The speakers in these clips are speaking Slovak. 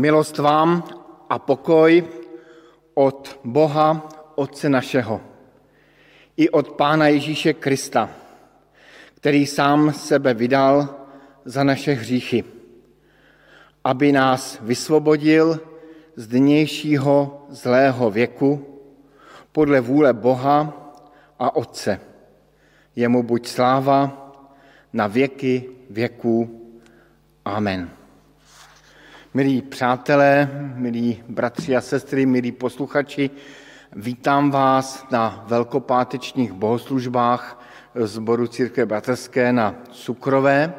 Milost vám a pokoj od Boha, Otce našeho, i od Pána Ježíše Krista, který sám sebe vydal za naše hříchy, aby nás vysvobodil z dnějšího zlého věku podle vůle Boha a Otce. Jemu buď sláva na věky věků. Amen. Milí přátelé, milí bratři a sestry, milí posluchači, vítám vás na velkopátečních bohoslužbách zboru Církve bratrské na Cukrové.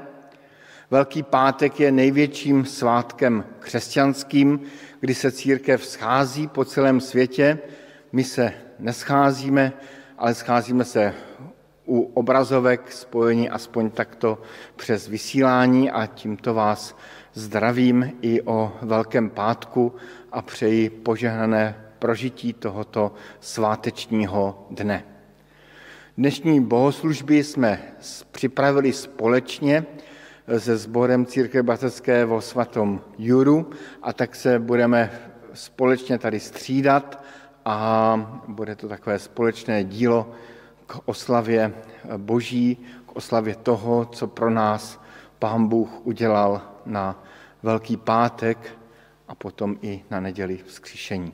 Velký pátek je největším svátkem křesťanským, kdy se církev schází po celém světě. My se nescházíme, ale scházíme se u obrazovek spojení aspoň takto přes vysílání a tímto vás zdravím i o Velkém pátku a přeji požehnané prožití tohoto svátečního dne. Dnešní bohoslužby jsme připravili společně se sborem Církve Batecké vo svatom Juru a tak se budeme společně tady střídat a bude to takové společné dílo k oslavě Boží, k oslavě toho, co pro nás Pán Bůh udělal na Velký pátek a potom i na neděli vzkříšení.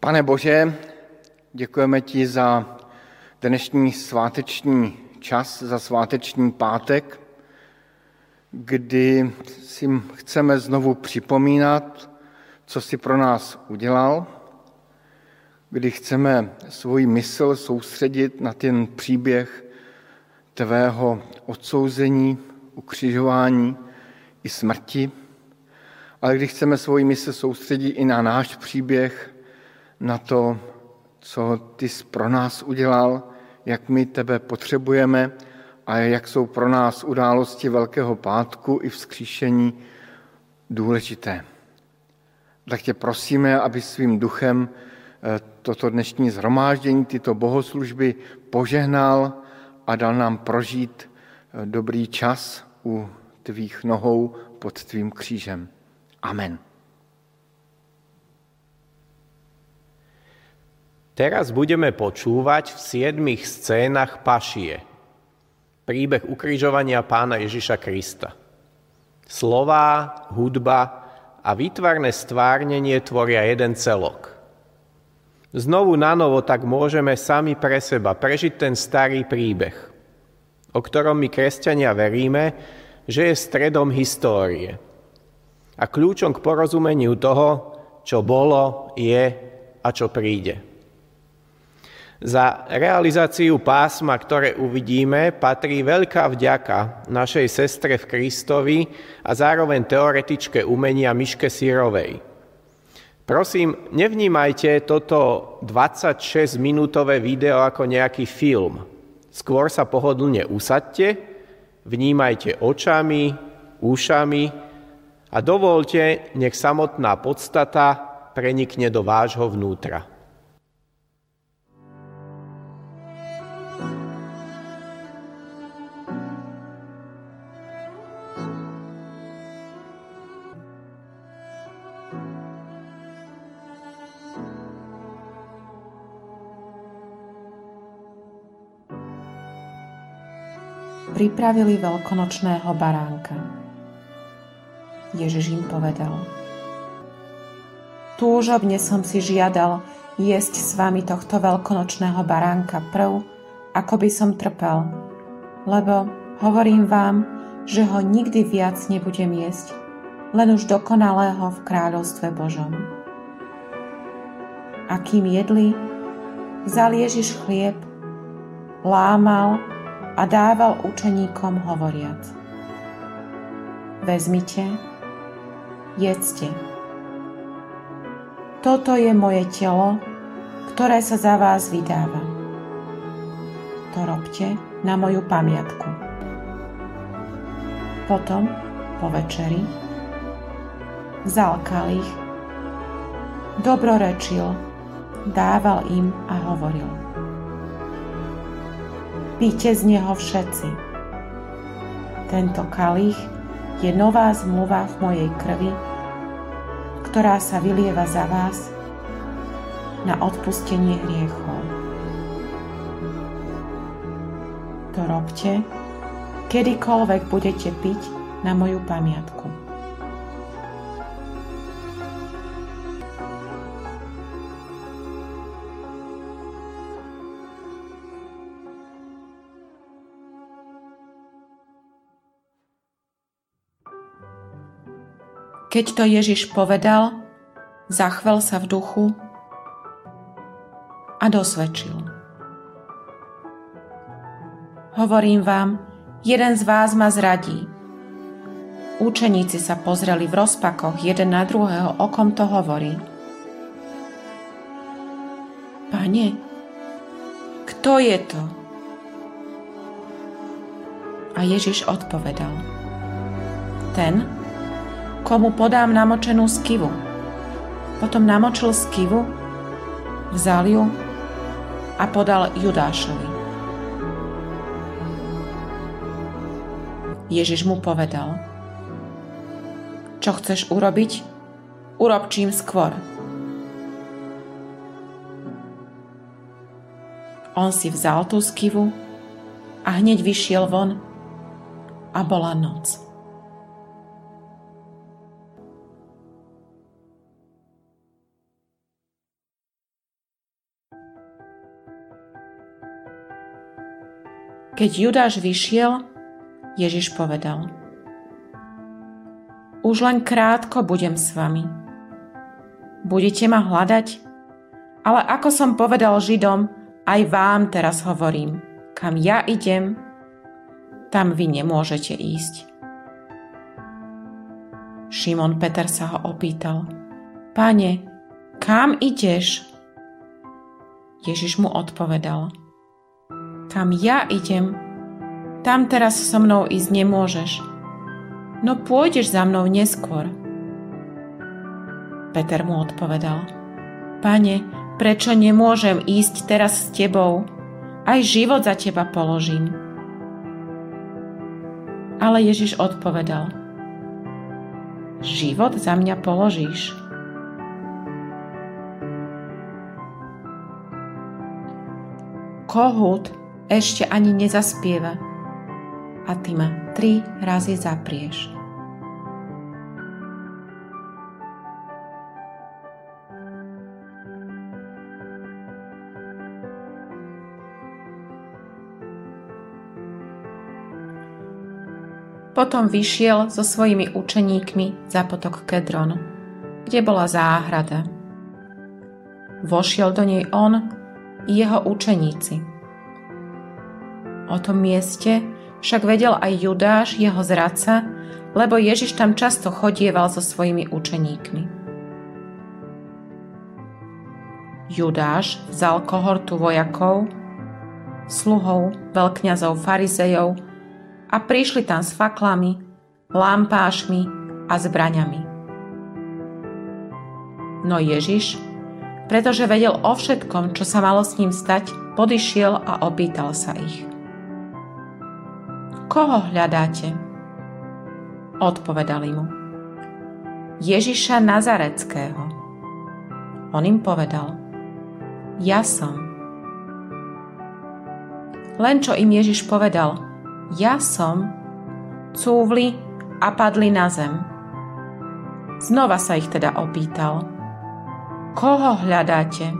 Pane Bože, děkujeme ti za dnešní sváteční čas, za sváteční pátek, kdy si chceme znovu připomínat, co jsi pro nás udělal, kdy chceme svůj mysl soustředit na ten příběh tvého odsouzení, ukřižování i smrti, ale když chceme svoji mysl soustředit i na náš příběh, na to, co ty jsi pro nás udělal, jak my tebe potřebujeme a jak jsou pro nás události Velkého pátku i vzkříšení důležité. Tak tě prosíme, aby svým duchem eh, toto dnešní zhromáždění, tyto bohoslužby požehnal a dal nám prožít eh, dobrý čas u tvých nohou pod tvým křížem. Amen. Teraz budeme počúvať v siedmých scénach Pašie. Príbeh ukrižovania pána Ježiša Krista. Slová, hudba a výtvarné stvárnenie tvoria jeden celok. Znovu na novo tak môžeme sami pre seba prežiť ten starý príbeh, o ktorom my kresťania veríme, že je stredom histórie a kľúčom k porozumeniu toho, čo bolo, je a čo príde. Za realizáciu pásma, ktoré uvidíme, patrí veľká vďaka našej sestre v Kristovi a zároveň teoretičke umenia Miške Sírovej. Prosím, nevnímajte toto 26-minútové video ako nejaký film. Skôr sa pohodlne usadte, vnímajte očami, ušami a dovolte, nech samotná podstata prenikne do vášho vnútra. Pripravili veľkonočného baránka. Ježiš im povedal, Túžobne som si žiadal jesť s vami tohto veľkonočného baránka prv, ako by som trpel, lebo hovorím vám, že ho nikdy viac nebudem jesť, len už dokonalého v kráľovstve Božom. A kým jedli, vzal Ježiš chlieb, lámal a dával učeníkom hovoriac. Vezmite, jedzte. Toto je moje telo, ktoré sa za vás vydáva. To robte na moju pamiatku. Potom, po večeri, vzal kalich, dobrorečil, dával im a hovoril – Píte z neho všetci. Tento kalich je nová zmluva v mojej krvi, ktorá sa vylieva za vás na odpustenie hriechov. To robte, kedykoľvek budete piť na moju pamiatku. Keď to Ježiš povedal, zachvel sa v duchu a dosvedčil. Hovorím vám, jeden z vás ma zradí. Učeníci sa pozreli v rozpakoch jeden na druhého, o kom to hovorí. Pane, kto je to? A Ježiš odpovedal. Ten, komu podám namočenú skivu. Potom namočil skivu, vzal ju a podal Judášovi. Ježiš mu povedal, čo chceš urobiť, urob čím skôr. On si vzal tú skivu a hneď vyšiel von a bola noc. Keď Judáš vyšiel, Ježiš povedal Už len krátko budem s vami. Budete ma hľadať, Ale ako som povedal Židom, aj vám teraz hovorím, kam ja idem, tam vy nemôžete ísť. Šimon Peter sa ho opýtal, Pane, kam ideš? Ježiš mu odpovedal, kam ja idem, tam teraz so mnou ísť nemôžeš, no pôjdeš za mnou neskôr. Peter mu odpovedal, Pane, prečo nemôžem ísť teraz s tebou? Aj život za teba položím. Ale Ježiš odpovedal, Život za mňa položíš. Kohút ešte ani nezaspieva a ty ma tri razy zaprieš. Potom vyšiel so svojimi učeníkmi za potok Kedron, kde bola záhrada. Vošiel do nej on i jeho učeníci. O tom mieste však vedel aj Judáš, jeho zradca, lebo Ježiš tam často chodieval so svojimi učeníkmi. Judáš vzal kohortu vojakov, sluhov, veľkňazov, farizejov a prišli tam s faklami, lampášmi a zbraňami. No Ježiš, pretože vedel o všetkom, čo sa malo s ním stať, podišiel a opýtal sa ich. Koho hľadáte? Odpovedali mu. Ježiša Nazareckého. On im povedal. Ja som. Len čo im Ježiš povedal, ja som, cúvli a padli na zem. Znova sa ich teda opýtal. Koho hľadáte?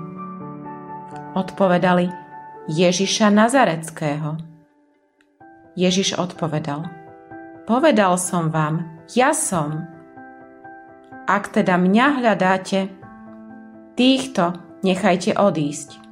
Odpovedali Ježiša Nazareckého. Ježiš odpovedal. Povedal som vám, ja som. Ak teda mňa hľadáte, týchto nechajte odísť.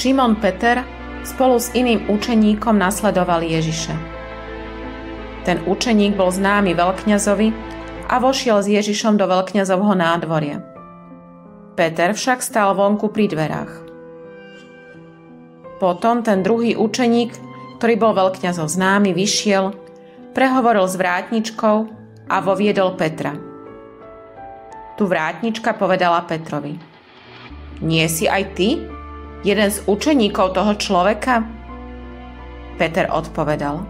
Šimon Peter spolu s iným učeníkom nasledovali Ježiša. Ten učeník bol známy veľkňazovi a vošiel s Ježišom do veľkňazovho nádvoria. Peter však stál vonku pri dverách. Potom ten druhý učeník, ktorý bol veľkňazov známy, vyšiel, prehovoril s vrátničkou a voviedol Petra. Tu vrátnička povedala Petrovi. Nie si aj ty jeden z učeníkov toho človeka? Peter odpovedal.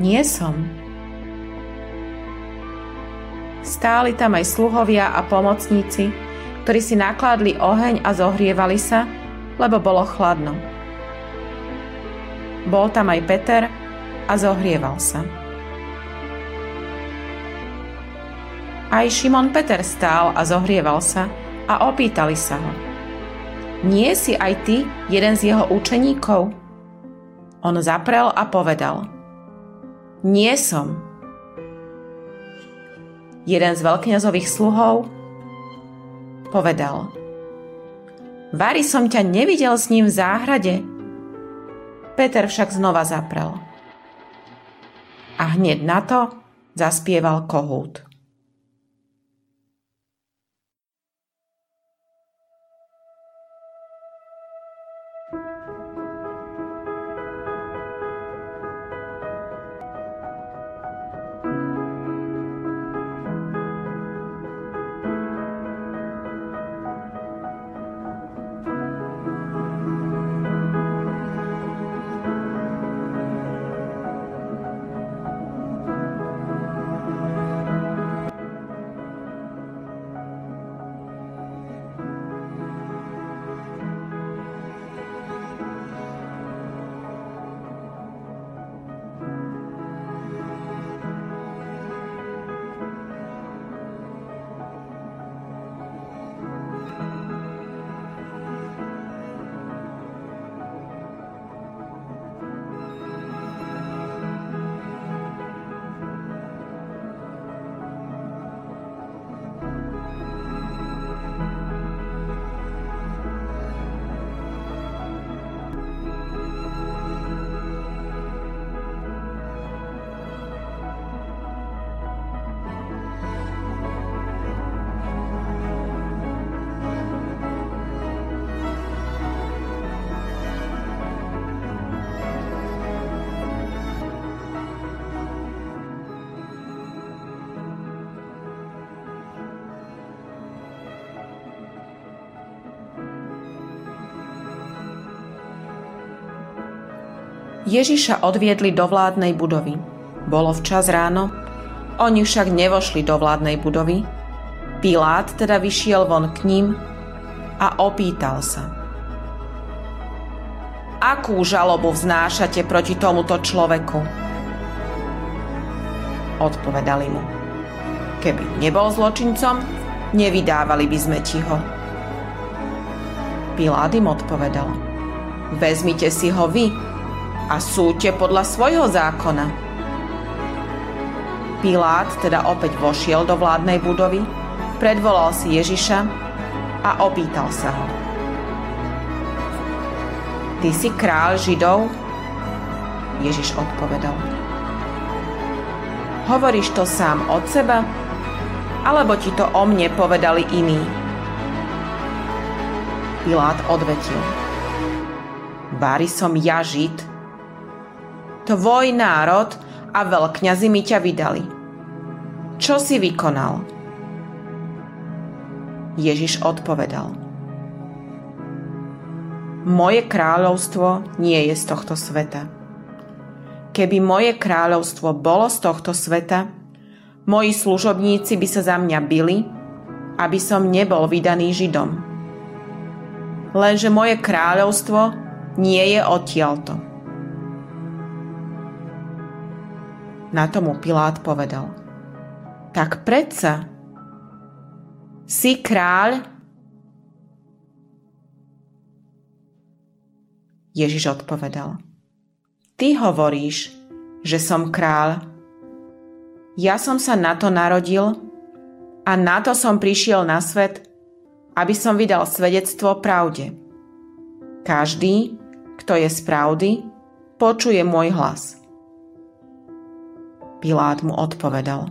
Nie som. Stáli tam aj sluhovia a pomocníci, ktorí si nakládli oheň a zohrievali sa, lebo bolo chladno. Bol tam aj Peter a zohrieval sa. Aj Šimon Peter stál a zohrieval sa a opýtali sa ho – nie si aj ty jeden z jeho učeníkov? On zaprel a povedal. Nie som. Jeden z veľkňazových sluhov povedal. Vary som ťa nevidel s ním v záhrade. Peter však znova zaprel. A hneď na to zaspieval kohút. Ježiša odviedli do vládnej budovy. Bolo včas ráno, oni však nevošli do vládnej budovy. Pilát teda vyšiel von k ním a opýtal sa. Akú žalobu vznášate proti tomuto človeku? Odpovedali mu. Keby nebol zločincom, nevydávali by sme ti ho. Pilát im odpovedal. Vezmite si ho vy a súďte podľa svojho zákona. Pilát teda opäť vošiel do vládnej budovy, predvolal si Ježiša a opýtal sa ho. Ty si kráľ Židov? Ježiš odpovedal. Hovoríš to sám od seba? Alebo ti to o mne povedali iní? Pilát odvetil. Bári som ja Žid, tvoj národ a veľkňazi mi ťa vydali. Čo si vykonal? Ježiš odpovedal. Moje kráľovstvo nie je z tohto sveta. Keby moje kráľovstvo bolo z tohto sveta, moji služobníci by sa za mňa bili, aby som nebol vydaný Židom. Lenže moje kráľovstvo nie je odtiaľto. Na tomu Pilát povedal. Tak predsa si kráľ? Ježiš odpovedal. Ty hovoríš, že som kráľ. Ja som sa na to narodil a na to som prišiel na svet, aby som vydal svedectvo pravde. Každý, kto je z pravdy, počuje môj hlas. Pilát mu odpovedal.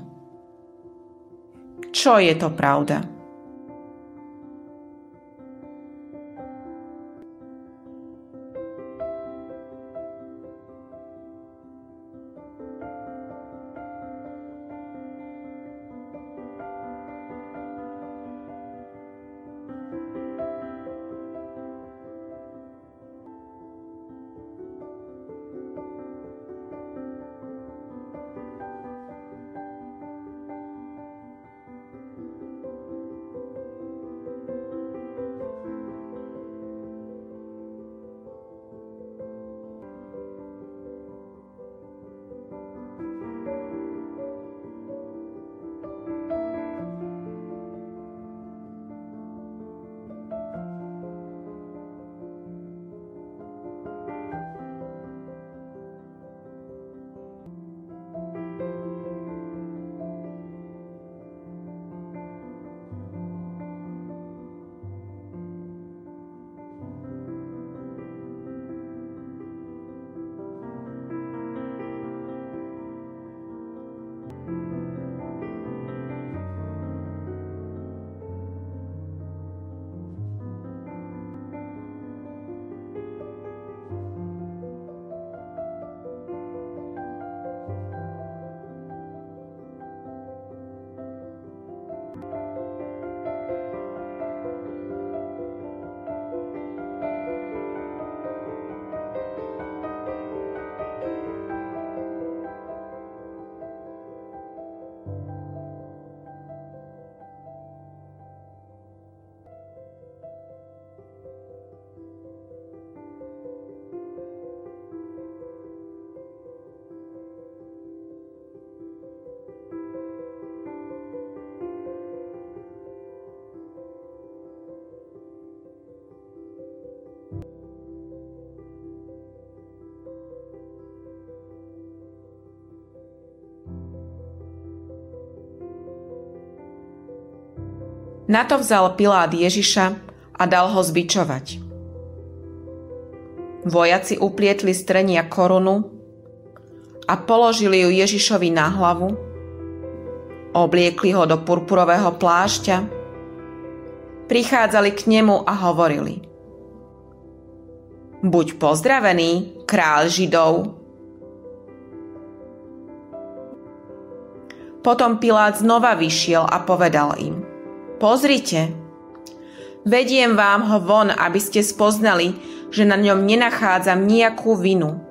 Čo je to pravda? Na to vzal Pilát Ježiša a dal ho zbičovať. Vojaci uplietli strenia korunu a položili ju Ježišovi na hlavu, obliekli ho do purpurového plášťa, prichádzali k nemu a hovorili Buď pozdravený, kráľ Židov. Potom Pilát znova vyšiel a povedal im – Pozrite, vediem vám ho von, aby ste spoznali, že na ňom nenachádzam nejakú vinu.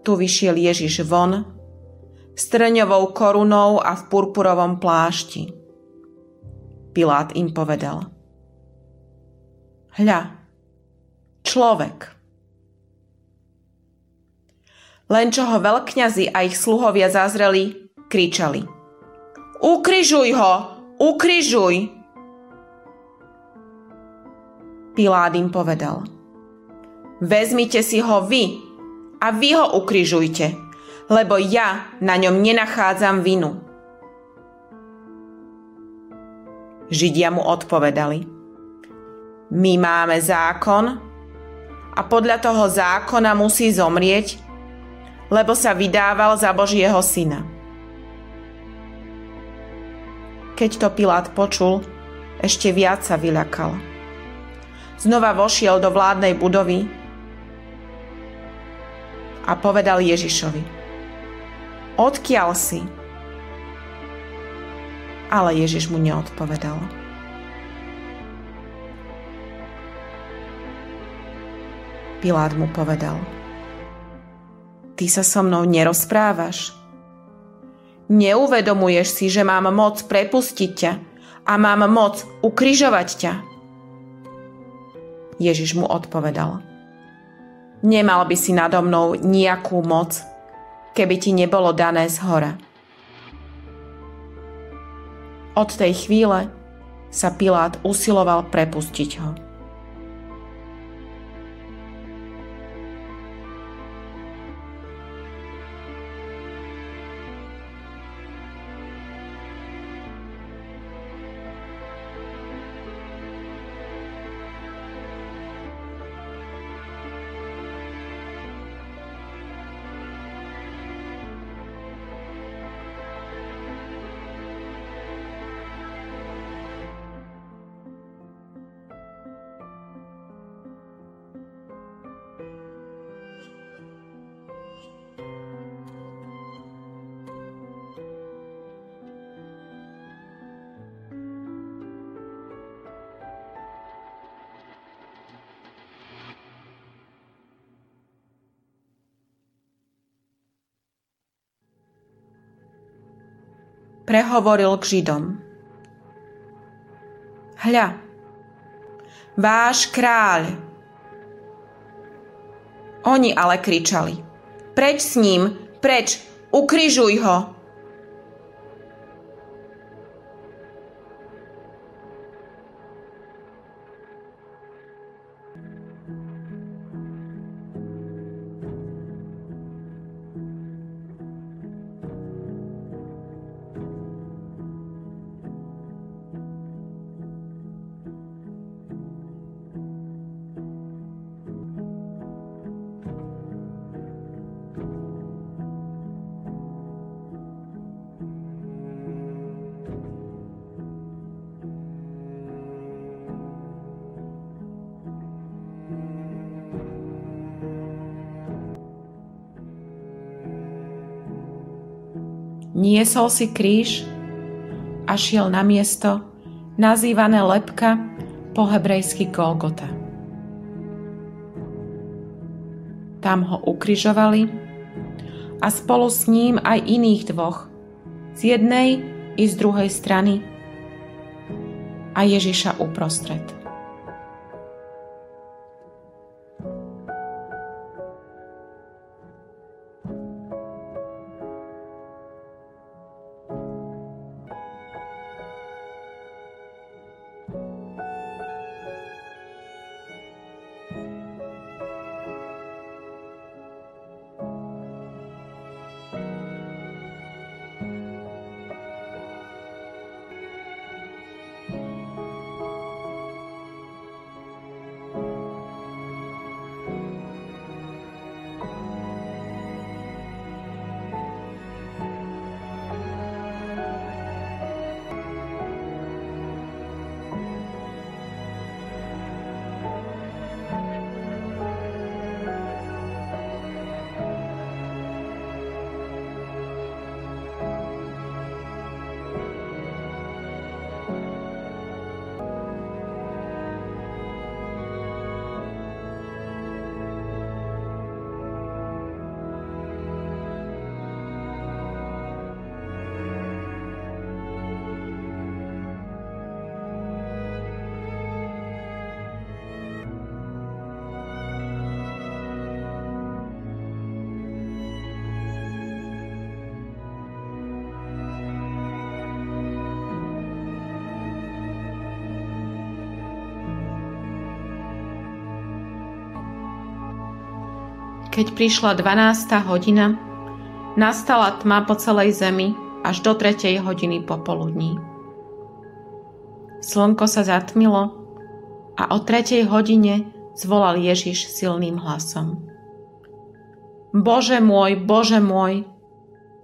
Tu vyšiel Ježiš von, s trňovou korunou a v purpurovom plášti. Pilát im povedal. Hľa, človek. Len čo ho veľkňazi a ich sluhovia zazreli, kričali. Ukrižuj ho! Ukrižuj! Pilát im povedal. Vezmite si ho vy a vy ho ukrižujte, lebo ja na ňom nenachádzam vinu. Židia mu odpovedali. My máme zákon a podľa toho zákona musí zomrieť, lebo sa vydával za Božieho syna. Keď to Pilát počul, ešte viac sa vyľakal. Znova vošiel do vládnej budovy a povedal Ježišovi. Odkiaľ si? Ale Ježiš mu neodpovedal. Pilát mu povedal. Ty sa so mnou nerozprávaš? Neuvedomuješ si, že mám moc prepustiť ťa a mám moc ukrižovať ťa? Ježiš mu odpovedal. Nemal by si nado mnou nejakú moc, keby ti nebolo dané z hora. Od tej chvíle sa Pilát usiloval prepustiť ho. Prehovoril k Židom. Hľa, váš kráľ. Oni ale kričali. Preč s ním, preč, ukrižuj ho. Niesol si kríž a šiel na miesto, nazývané lepka po hebrejsky Golgota. Tam ho ukrižovali a spolu s ním aj iných dvoch, z jednej i z druhej strany a Ježiša uprostred. Keď prišla 12. hodina, nastala tma po celej zemi až do 3. hodiny popoludní. Slnko sa zatmilo a o 3. hodine zvolal Ježiš silným hlasom. Bože môj, Bože môj,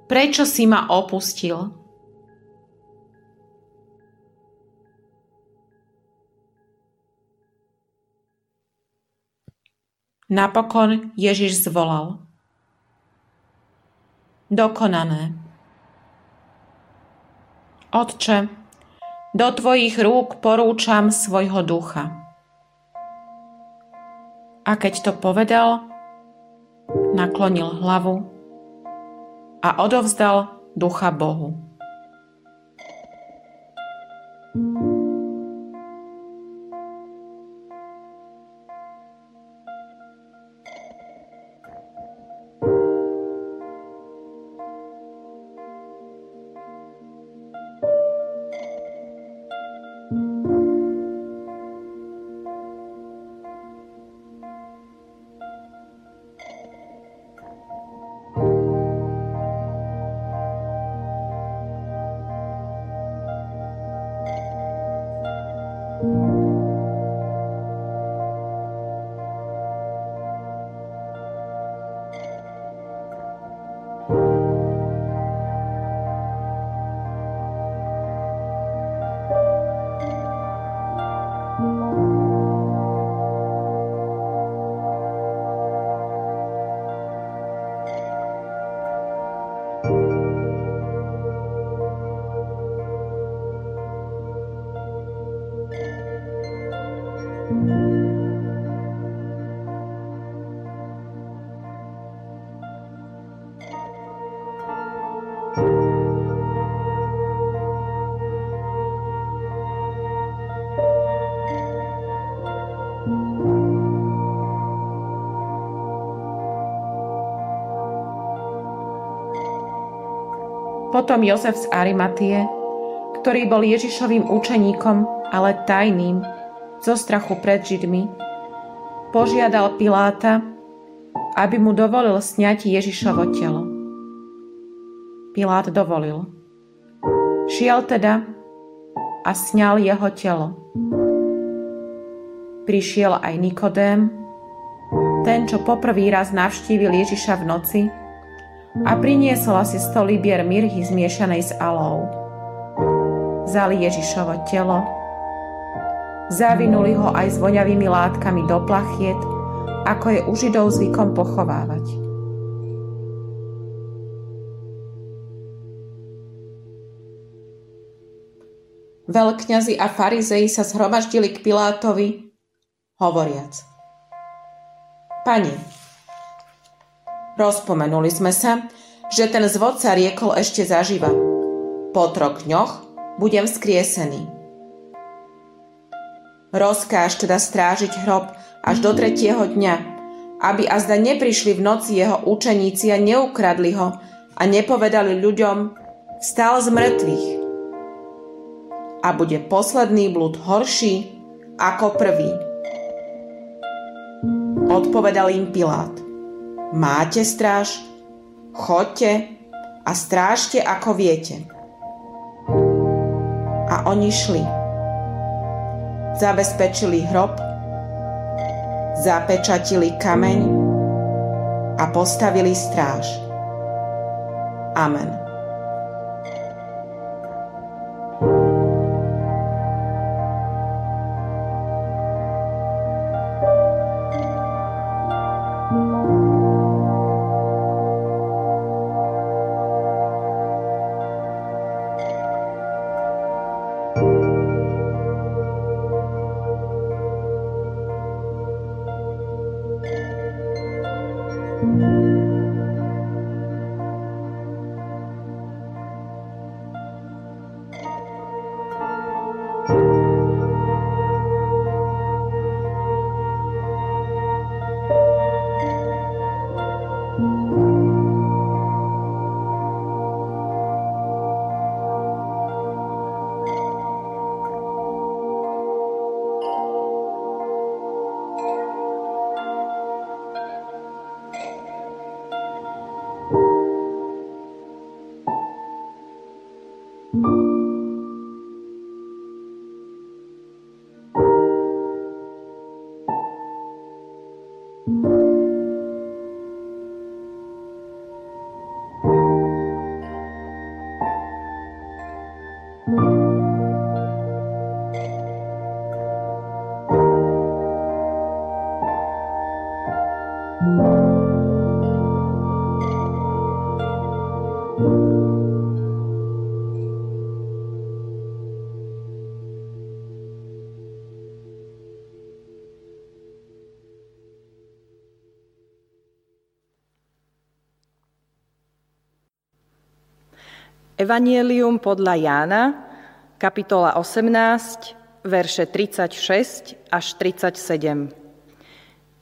prečo si ma opustil? Napokon Ježiš zvolal. Dokonané. Otče, do Tvojich rúk porúčam svojho ducha. A keď to povedal, naklonil hlavu a odovzdal ducha Bohu. Potom Jozef z Arimatie, ktorý bol Ježišovým učeníkom, ale tajným, zo strachu pred Židmi, požiadal Piláta, aby mu dovolil sňať Ježišovo telo. Pilát dovolil. Šiel teda a sňal jeho telo. Prišiel aj Nikodém, ten, čo poprvý raz navštívil Ježiša v noci a priniesol asi 100 libier mirhy zmiešanej s alou. Zali Ježišovo telo, zavinuli ho aj s voňavými látkami do plachiet, ako je u Židov zvykom pochovávať. Veľkňazi a farizei sa zhromaždili k Pilátovi, hovoriac. Pane, Rozpomenuli sme sa, že ten zvodca riekol ešte zaživa. Po troch dňoch budem skriesený. Rozkáž teda strážiť hrob až do tretieho dňa, aby azda neprišli v noci jeho učeníci a neukradli ho a nepovedali ľuďom, stál z mŕtvych. A bude posledný blud horší ako prvý. Odpovedal im Pilát. Máte stráž? Chodte a strážte ako viete. A oni šli. Zabezpečili hrob, zapečatili kameň a postavili stráž. Amen. Evanielium podľa Jána, kapitola 18, verše 36 až 37.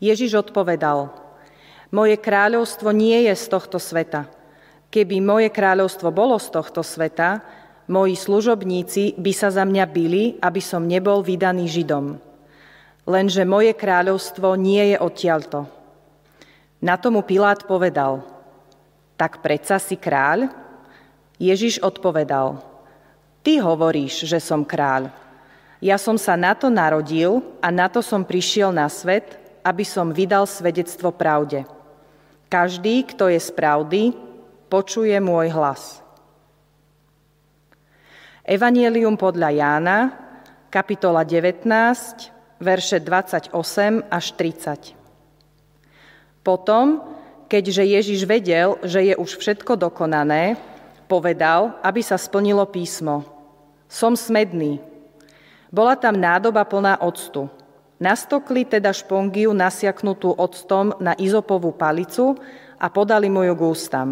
Ježiš odpovedal – moje kráľovstvo nie je z tohto sveta. Keby moje kráľovstvo bolo z tohto sveta, moji služobníci by sa za mňa bili, aby som nebol vydaný Židom. Lenže moje kráľovstvo nie je odtiaľto. Na tomu Pilát povedal, tak predsa si kráľ? Ježiš odpovedal, ty hovoríš, že som kráľ. Ja som sa na to narodil a na to som prišiel na svet, aby som vydal svedectvo pravde. Každý, kto je z pravdy, počuje môj hlas. Evangelium podľa Jána, kapitola 19, verše 28 až 30. Potom, keďže Ježiš vedel, že je už všetko dokonané, povedal, aby sa splnilo písmo. Som smedný. Bola tam nádoba plná octu. Nastokli teda špongiu nasiaknutú octom na izopovú palicu a podali mu ju k ústam.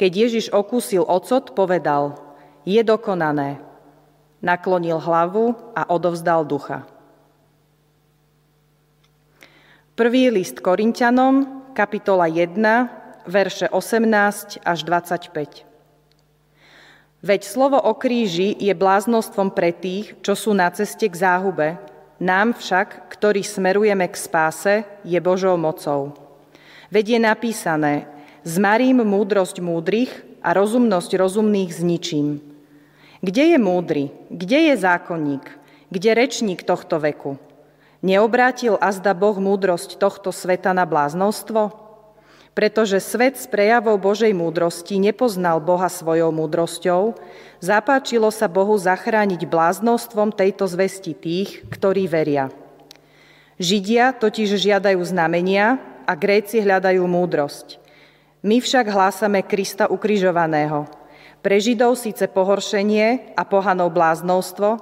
Keď Ježiš okúsil ocot, povedal, je dokonané. Naklonil hlavu a odovzdal ducha. Prvý list Korintianom, kapitola 1, verše 18 až 25. Veď slovo o kríži je bláznostvom pre tých, čo sú na ceste k záhube, nám však, ktorí smerujeme k spáse, je Božou mocou. Veď je napísané, zmarím múdrosť múdrych a rozumnosť rozumných zničím. Kde je múdry? Kde je zákonník? Kde rečník tohto veku? Neobrátil azda Boh múdrosť tohto sveta na bláznostvo? Pretože svet s prejavou Božej múdrosti nepoznal Boha svojou múdrosťou, zapáčilo sa Bohu zachrániť bláznostvom tejto zvesti tých, ktorí veria. Židia totiž žiadajú znamenia a Gréci hľadajú múdrosť. My však hlásame Krista ukrižovaného. Pre Židov síce pohoršenie a pohanov bláznostvo,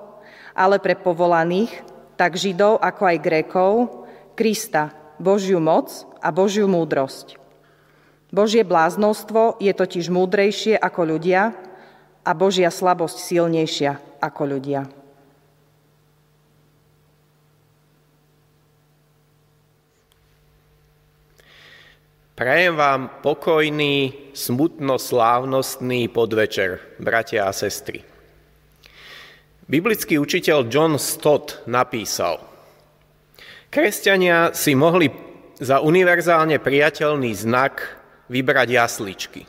ale pre povolaných, tak Židov ako aj Grékov, Krista, Božiu moc a Božiu múdrosť. Božie bláznostvo je totiž múdrejšie ako ľudia a Božia slabosť silnejšia ako ľudia. Prajem vám pokojný, smutno-slávnostný podvečer, bratia a sestry. Biblický učiteľ John Stott napísal, Kresťania si mohli za univerzálne priateľný znak vybrať jasličky,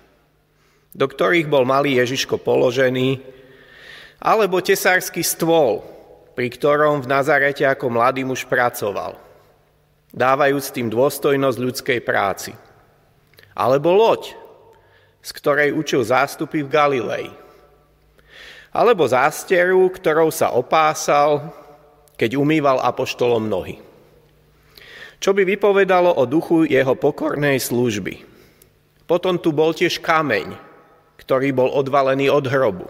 do ktorých bol malý Ježiško položený, alebo tesársky stôl, pri ktorom v Nazarete ako mladý muž pracoval, dávajúc tým dôstojnosť ľudskej práci – alebo loď, z ktorej učil zástupy v Galilei. Alebo zásteru, ktorou sa opásal, keď umýval apoštolom nohy. Čo by vypovedalo o duchu jeho pokornej služby. Potom tu bol tiež kameň, ktorý bol odvalený od hrobu,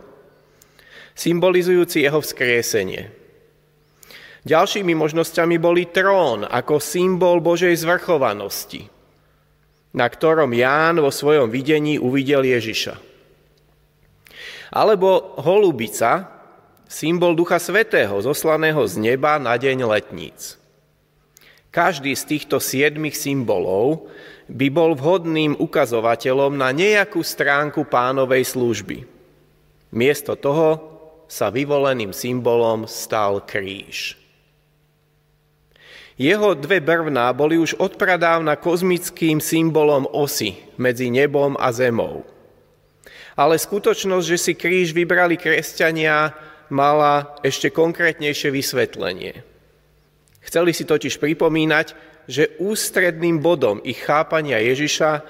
symbolizujúci jeho vzkriesenie. Ďalšími možnosťami boli trón ako symbol Božej zvrchovanosti – na ktorom Ján vo svojom videní uvidel Ježiša. Alebo holubica, symbol Ducha Svetého, zoslaného z neba na deň letníc. Každý z týchto siedmých symbolov by bol vhodným ukazovateľom na nejakú stránku pánovej služby. Miesto toho sa vyvoleným symbolom stal kríž. Jeho dve brvná boli už odpradávna kozmickým symbolom osy medzi nebom a zemou. Ale skutočnosť, že si kríž vybrali kresťania, mala ešte konkrétnejšie vysvetlenie. Chceli si totiž pripomínať, že ústredným bodom ich chápania Ježiša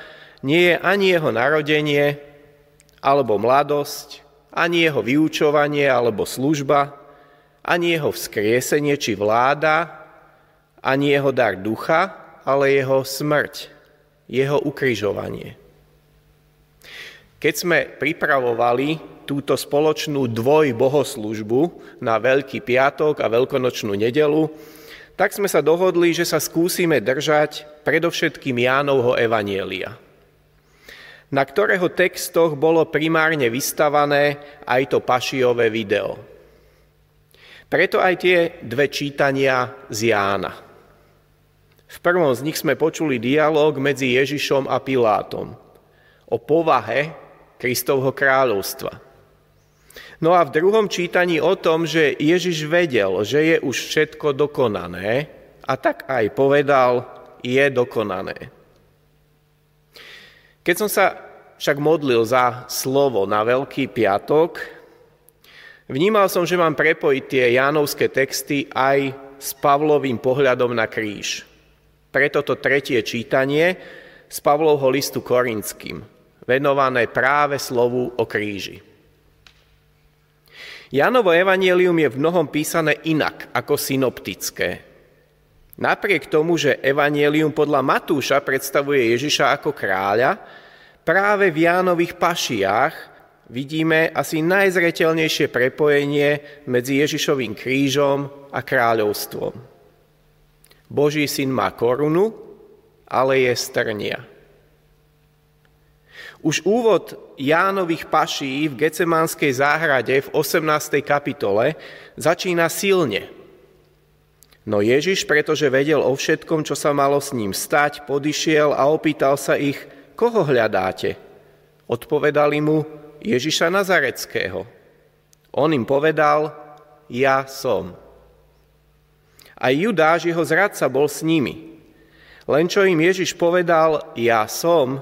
nie je ani jeho narodenie, alebo mladosť, ani jeho vyučovanie alebo služba, ani jeho vzkriesenie či vláda, ani jeho dar ducha, ale jeho smrť, jeho ukrižovanie. Keď sme pripravovali túto spoločnú dvojbohoslužbu na Veľký piatok a Veľkonočnú nedelu, tak sme sa dohodli, že sa skúsime držať predovšetkým Jánovho evanielia. na ktorého textoch bolo primárne vystavané aj to pašiové video. Preto aj tie dve čítania z Jána. V prvom z nich sme počuli dialog medzi Ježišom a Pilátom o povahe Kristovho kráľovstva. No a v druhom čítaní o tom, že Ježiš vedel, že je už všetko dokonané a tak aj povedal, je dokonané. Keď som sa však modlil za slovo na Veľký piatok, vnímal som, že mám prepojiť tie Jánovské texty aj s Pavlovým pohľadom na kríž. Preto to tretie čítanie z Pavlovho listu Korinským, venované práve slovu o kríži. Jánovo evanielium je v mnohom písané inak ako synoptické. Napriek tomu, že evanielium podľa Matúša predstavuje Ježiša ako kráľa, práve v Jánových pašiách vidíme asi najzretelnejšie prepojenie medzi Ježišovým krížom a kráľovstvom. Boží syn má korunu, ale je strnia. Už úvod Jánových paší v Gecemánskej záhrade v 18. kapitole začína silne. No Ježiš, pretože vedel o všetkom, čo sa malo s ním stať, podišiel a opýtal sa ich, koho hľadáte? Odpovedali mu Ježiša Nazareckého. On im povedal, ja som. A Judáš, jeho zradca, bol s nimi. Len čo im Ježiš povedal, ja som,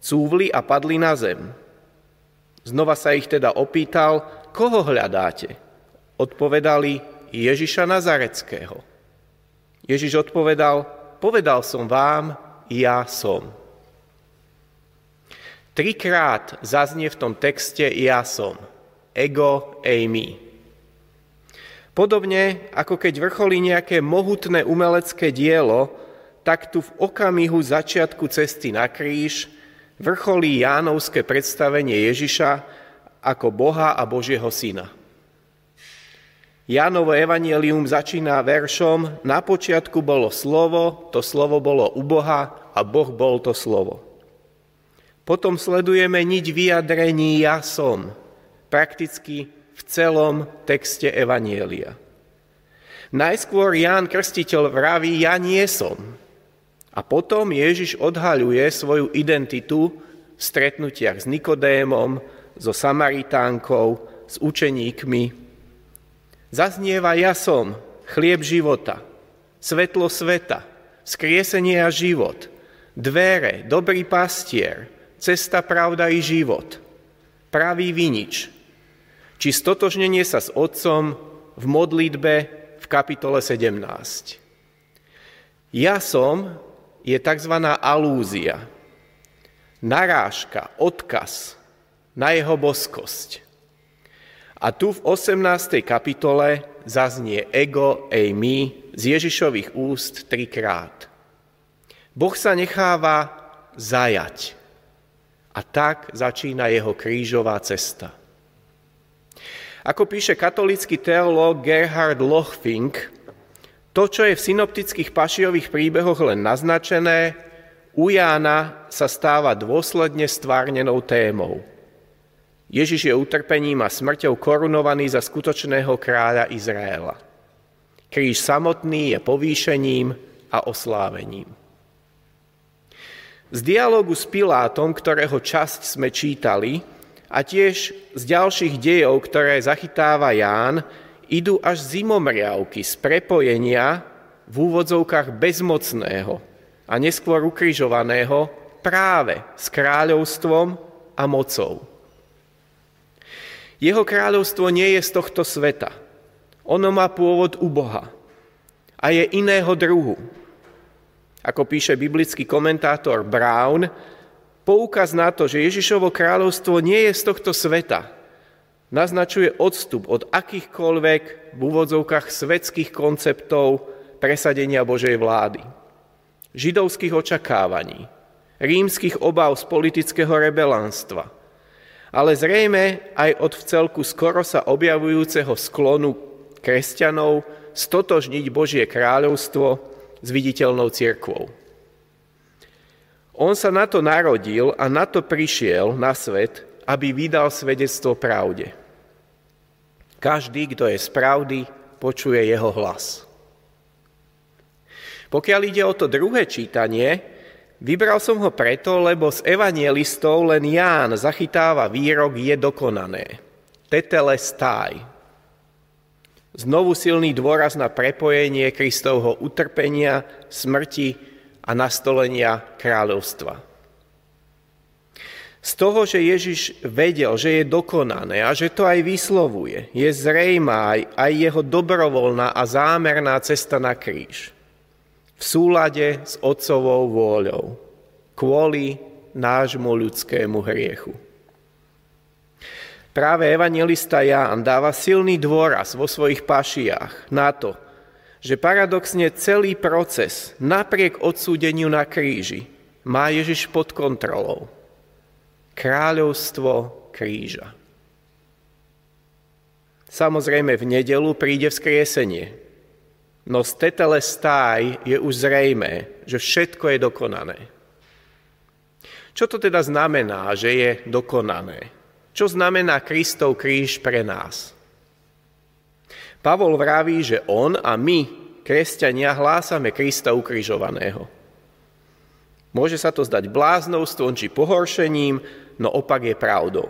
cúvli a padli na zem. Znova sa ich teda opýtal, koho hľadáte? Odpovedali Ježiša Nazareckého. Ježiš odpovedal, povedal som vám, ja som. Trikrát zaznie v tom texte ja som. Ego, eimi. Podobne ako keď vrcholí nejaké mohutné umelecké dielo, tak tu v okamihu začiatku cesty na kríž vrcholí Jánovské predstavenie Ježiša ako Boha a Božieho syna. Jánovo evanielium začína veršom Na počiatku bolo slovo, to slovo bolo u Boha a Boh bol to slovo. Potom sledujeme niť vyjadrení ja som, prakticky v celom texte Evanielia. Najskôr Ján Krstiteľ vraví, ja nie som, a potom Ježiš odhaľuje svoju identitu v stretnutiach s Nikodémom, so Samaritánkou, s učeníkmi. Zaznieva ja som, chlieb života, svetlo sveta, skriesenie a život, dvere, dobrý pastier, cesta, pravda i život, pravý vinič, či stotožnenie sa s Otcom v modlitbe v kapitole 17. Ja som je tzv. alúzia, narážka, odkaz na jeho boskosť. A tu v 18. kapitole zaznie ego, ej my z Ježišových úst trikrát. Boh sa necháva zajať. A tak začína jeho krížová cesta. Ako píše katolický teológ Gerhard Lochfink, to, čo je v synoptických pašiových príbehoch len naznačené, u Jána sa stáva dôsledne stvárnenou témou. Ježiš je utrpením a smrťou korunovaný za skutočného kráľa Izraela. Kríž samotný je povýšením a oslávením. Z dialogu s Pilátom, ktorého časť sme čítali, a tiež z ďalších dejov, ktoré zachytáva Ján, idú až zimomriavky z prepojenia v úvodzovkách bezmocného a neskôr ukrižovaného práve s kráľovstvom a mocou. Jeho kráľovstvo nie je z tohto sveta. Ono má pôvod u Boha a je iného druhu. Ako píše biblický komentátor Brown, poukaz na to, že Ježišovo kráľovstvo nie je z tohto sveta, naznačuje odstup od akýchkoľvek v úvodzovkách svetských konceptov presadenia Božej vlády, židovských očakávaní, rímskych obav z politického rebelánstva, ale zrejme aj od v celku skoro sa objavujúceho sklonu kresťanov stotožniť Božie kráľovstvo s viditeľnou cirkvou. On sa na to narodil a na to prišiel na svet, aby vydal svedectvo pravde. Každý, kto je z pravdy, počuje jeho hlas. Pokiaľ ide o to druhé čítanie, vybral som ho preto, lebo z evangelistov len Ján zachytáva výrok je dokonané. Tetele stáj. Znovu silný dôraz na prepojenie Kristovho utrpenia, smrti a nastolenia kráľovstva. Z toho, že Ježiš vedel, že je dokonané a že to aj vyslovuje, je zrejmá aj, aj jeho dobrovoľná a zámerná cesta na kríž. V súlade s Otcovou vôľou, kvôli nášmu ľudskému hriechu. Práve evangelista Ján dáva silný dôraz vo svojich pašiach na to, že paradoxne celý proces napriek odsúdeniu na kríži má Ježiš pod kontrolou kráľovstvo kríža. Samozrejme v nedelu príde vzkriesenie, no z tetele stáj je už zrejme, že všetko je dokonané. Čo to teda znamená, že je dokonané? Čo znamená Kristov kríž pre nás? Pavol vraví, že on a my, kresťania, hlásame Krista ukrižovaného. Môže sa to zdať bláznovstvom či pohoršením, no opak je pravdou.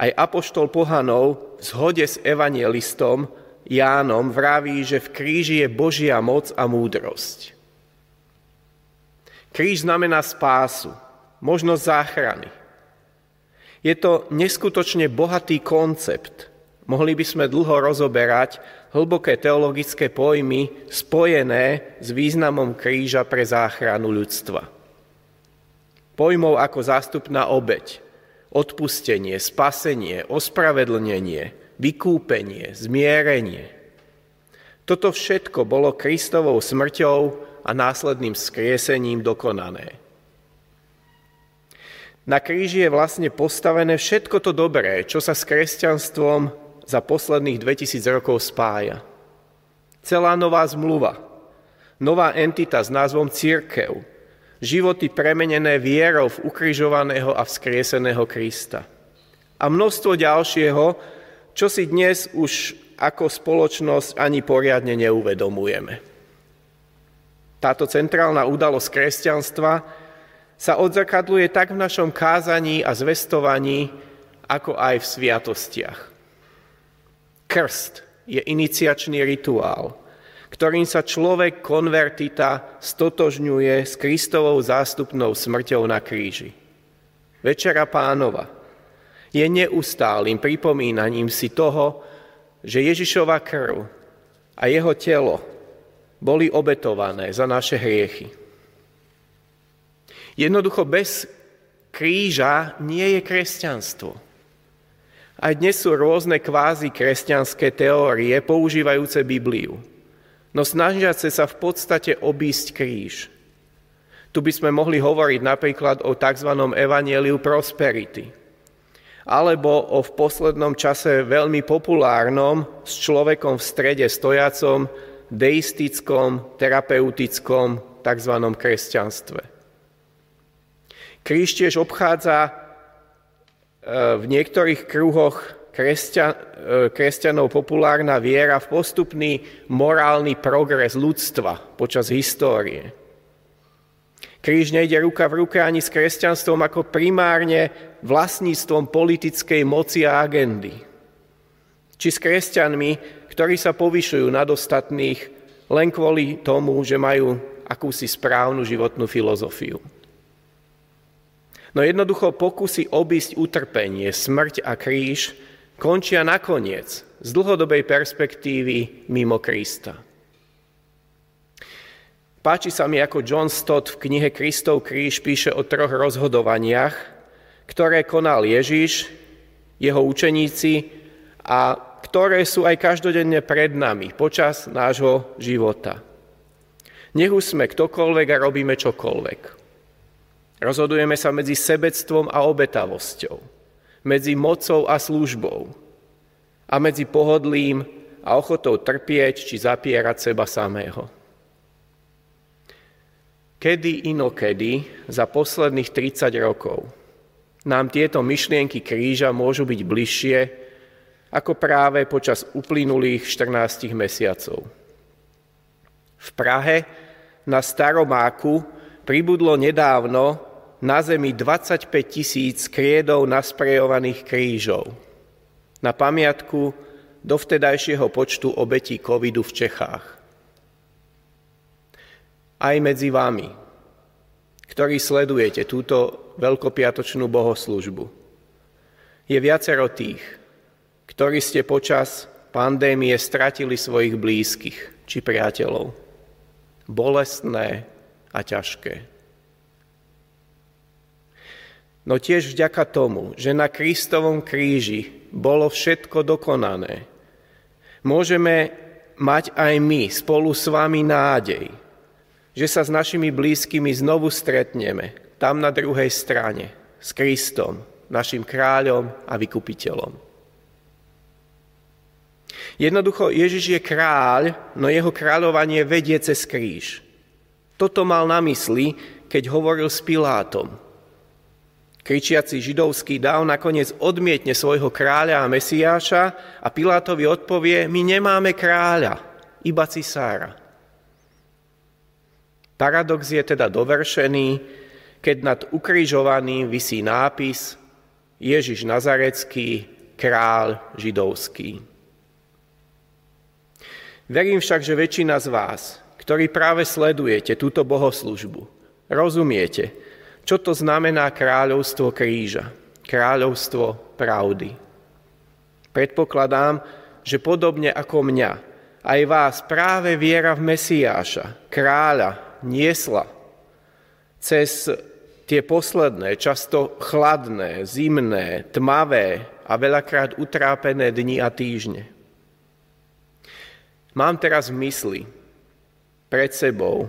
Aj apoštol pohanov v zhode s evangelistom Jánom vraví, že v kríži je Božia moc a múdrosť. Kríž znamená spásu, možnosť záchrany. Je to neskutočne bohatý koncept. Mohli by sme dlho rozoberať hlboké teologické pojmy spojené s významom kríža pre záchranu ľudstva pojmov ako zástupná obeď, odpustenie, spasenie, ospravedlnenie, vykúpenie, zmierenie. Toto všetko bolo Kristovou smrťou a následným skriesením dokonané. Na kríži je vlastne postavené všetko to dobré, čo sa s kresťanstvom za posledných 2000 rokov spája. Celá nová zmluva, nová entita s názvom církev, životy premenené vierou v ukrižovaného a vzkrieseného Krista. A množstvo ďalšieho, čo si dnes už ako spoločnosť ani poriadne neuvedomujeme. Táto centrálna udalosť kresťanstva sa odzrkadluje tak v našom kázaní a zvestovaní, ako aj v sviatostiach. Krst je iniciačný rituál, ktorým sa človek konvertita stotožňuje s Kristovou zástupnou smrťou na kríži. Večera pánova je neustálým pripomínaním si toho, že Ježišova krv a jeho telo boli obetované za naše hriechy. Jednoducho bez kríža nie je kresťanstvo. Aj dnes sú rôzne kvázi kresťanské teórie používajúce Bibliu no snažiace sa v podstate obísť kríž. Tu by sme mohli hovoriť napríklad o tzv. evanieliu prosperity, alebo o v poslednom čase veľmi populárnom s človekom v strede stojacom deistickom, terapeutickom tzv. kresťanstve. Kríž tiež obchádza e, v niektorých kruhoch kresťan, e, kresťanov populárna viera v postupný morálny progres ľudstva počas histórie. Kríž nejde ruka v ruke ani s kresťanstvom ako primárne vlastníctvom politickej moci a agendy. Či s kresťanmi, ktorí sa povyšujú nad ostatných len kvôli tomu, že majú akúsi správnu životnú filozofiu. No jednoducho pokusy obísť utrpenie, smrť a kríž končia nakoniec z dlhodobej perspektívy mimo Krista. Páči sa mi, ako John Stott v knihe Kristov kríž píše o troch rozhodovaniach, ktoré konal Ježiš, jeho učeníci a ktoré sú aj každodenne pred nami počas nášho života. Nech už sme ktokoľvek a robíme čokoľvek. Rozhodujeme sa medzi sebectvom a obetavosťou medzi mocou a službou a medzi pohodlím a ochotou trpieť či zapierať seba samého. Kedy inokedy za posledných 30 rokov nám tieto myšlienky kríža môžu byť bližšie ako práve počas uplynulých 14 mesiacov. V Prahe na Staromáku pribudlo nedávno na zemi 25 tisíc kriedov nasprejovaných krížov na pamiatku dovtedajšieho počtu obetí covidu v Čechách aj medzi vami, ktorí sledujete túto veľkopiatočnú bohoslužbu. Je viacero tých, ktorí ste počas pandémie stratili svojich blízkych či priateľov. Bolestné a ťažké. No tiež vďaka tomu, že na Kristovom kríži bolo všetko dokonané, môžeme mať aj my spolu s vami nádej, že sa s našimi blízkymi znovu stretneme tam na druhej strane s Kristom, našim kráľom a vykupiteľom. Jednoducho Ježiš je kráľ, no jeho kráľovanie vedie cez kríž. Toto mal na mysli, keď hovoril s Pilátom. Kričiaci židovský dáv nakoniec odmietne svojho kráľa a Mesiáša a Pilátovi odpovie, my nemáme kráľa, iba cisára. Paradox je teda dovršený, keď nad ukrižovaným vysí nápis Ježiš Nazarecký, král židovský. Verím však, že väčšina z vás, ktorí práve sledujete túto bohoslužbu, rozumiete, čo to znamená kráľovstvo kríža, kráľovstvo pravdy. Predpokladám, že podobne ako mňa, aj vás práve viera v Mesiáša, kráľa, niesla cez tie posledné, často chladné, zimné, tmavé a veľakrát utrápené dni a týždne. Mám teraz v mysli pred sebou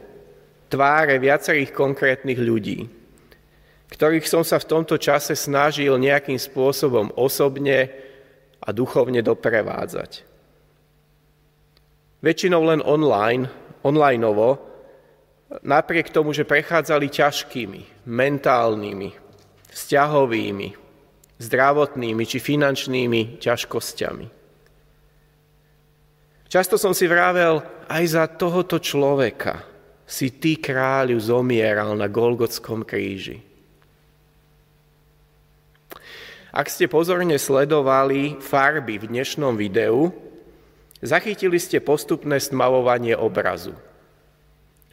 tváre viacerých konkrétnych ľudí, ktorých som sa v tomto čase snažil nejakým spôsobom osobne a duchovne doprevádzať. Väčšinou len online, onlineovo, napriek tomu, že prechádzali ťažkými, mentálnymi, vzťahovými, zdravotnými či finančnými ťažkosťami. Často som si vravel, aj za tohoto človeka si ty kráľu zomieral na Golgotskom kríži. Ak ste pozorne sledovali farby v dnešnom videu, zachytili ste postupné stmavovanie obrazu –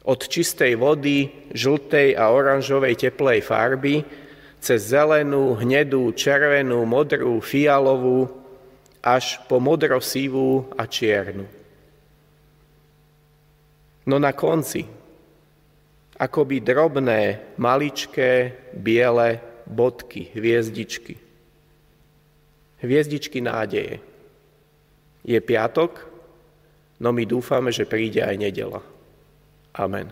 od čistej vody, žltej a oranžovej teplej farby, cez zelenú, hnedú, červenú, modrú, fialovú, až po modrosivú a čiernu. No na konci, akoby drobné, maličké, biele bodky, hviezdičky. Hviezdičky nádeje. Je piatok, no my dúfame, že príde aj nedela. Amen.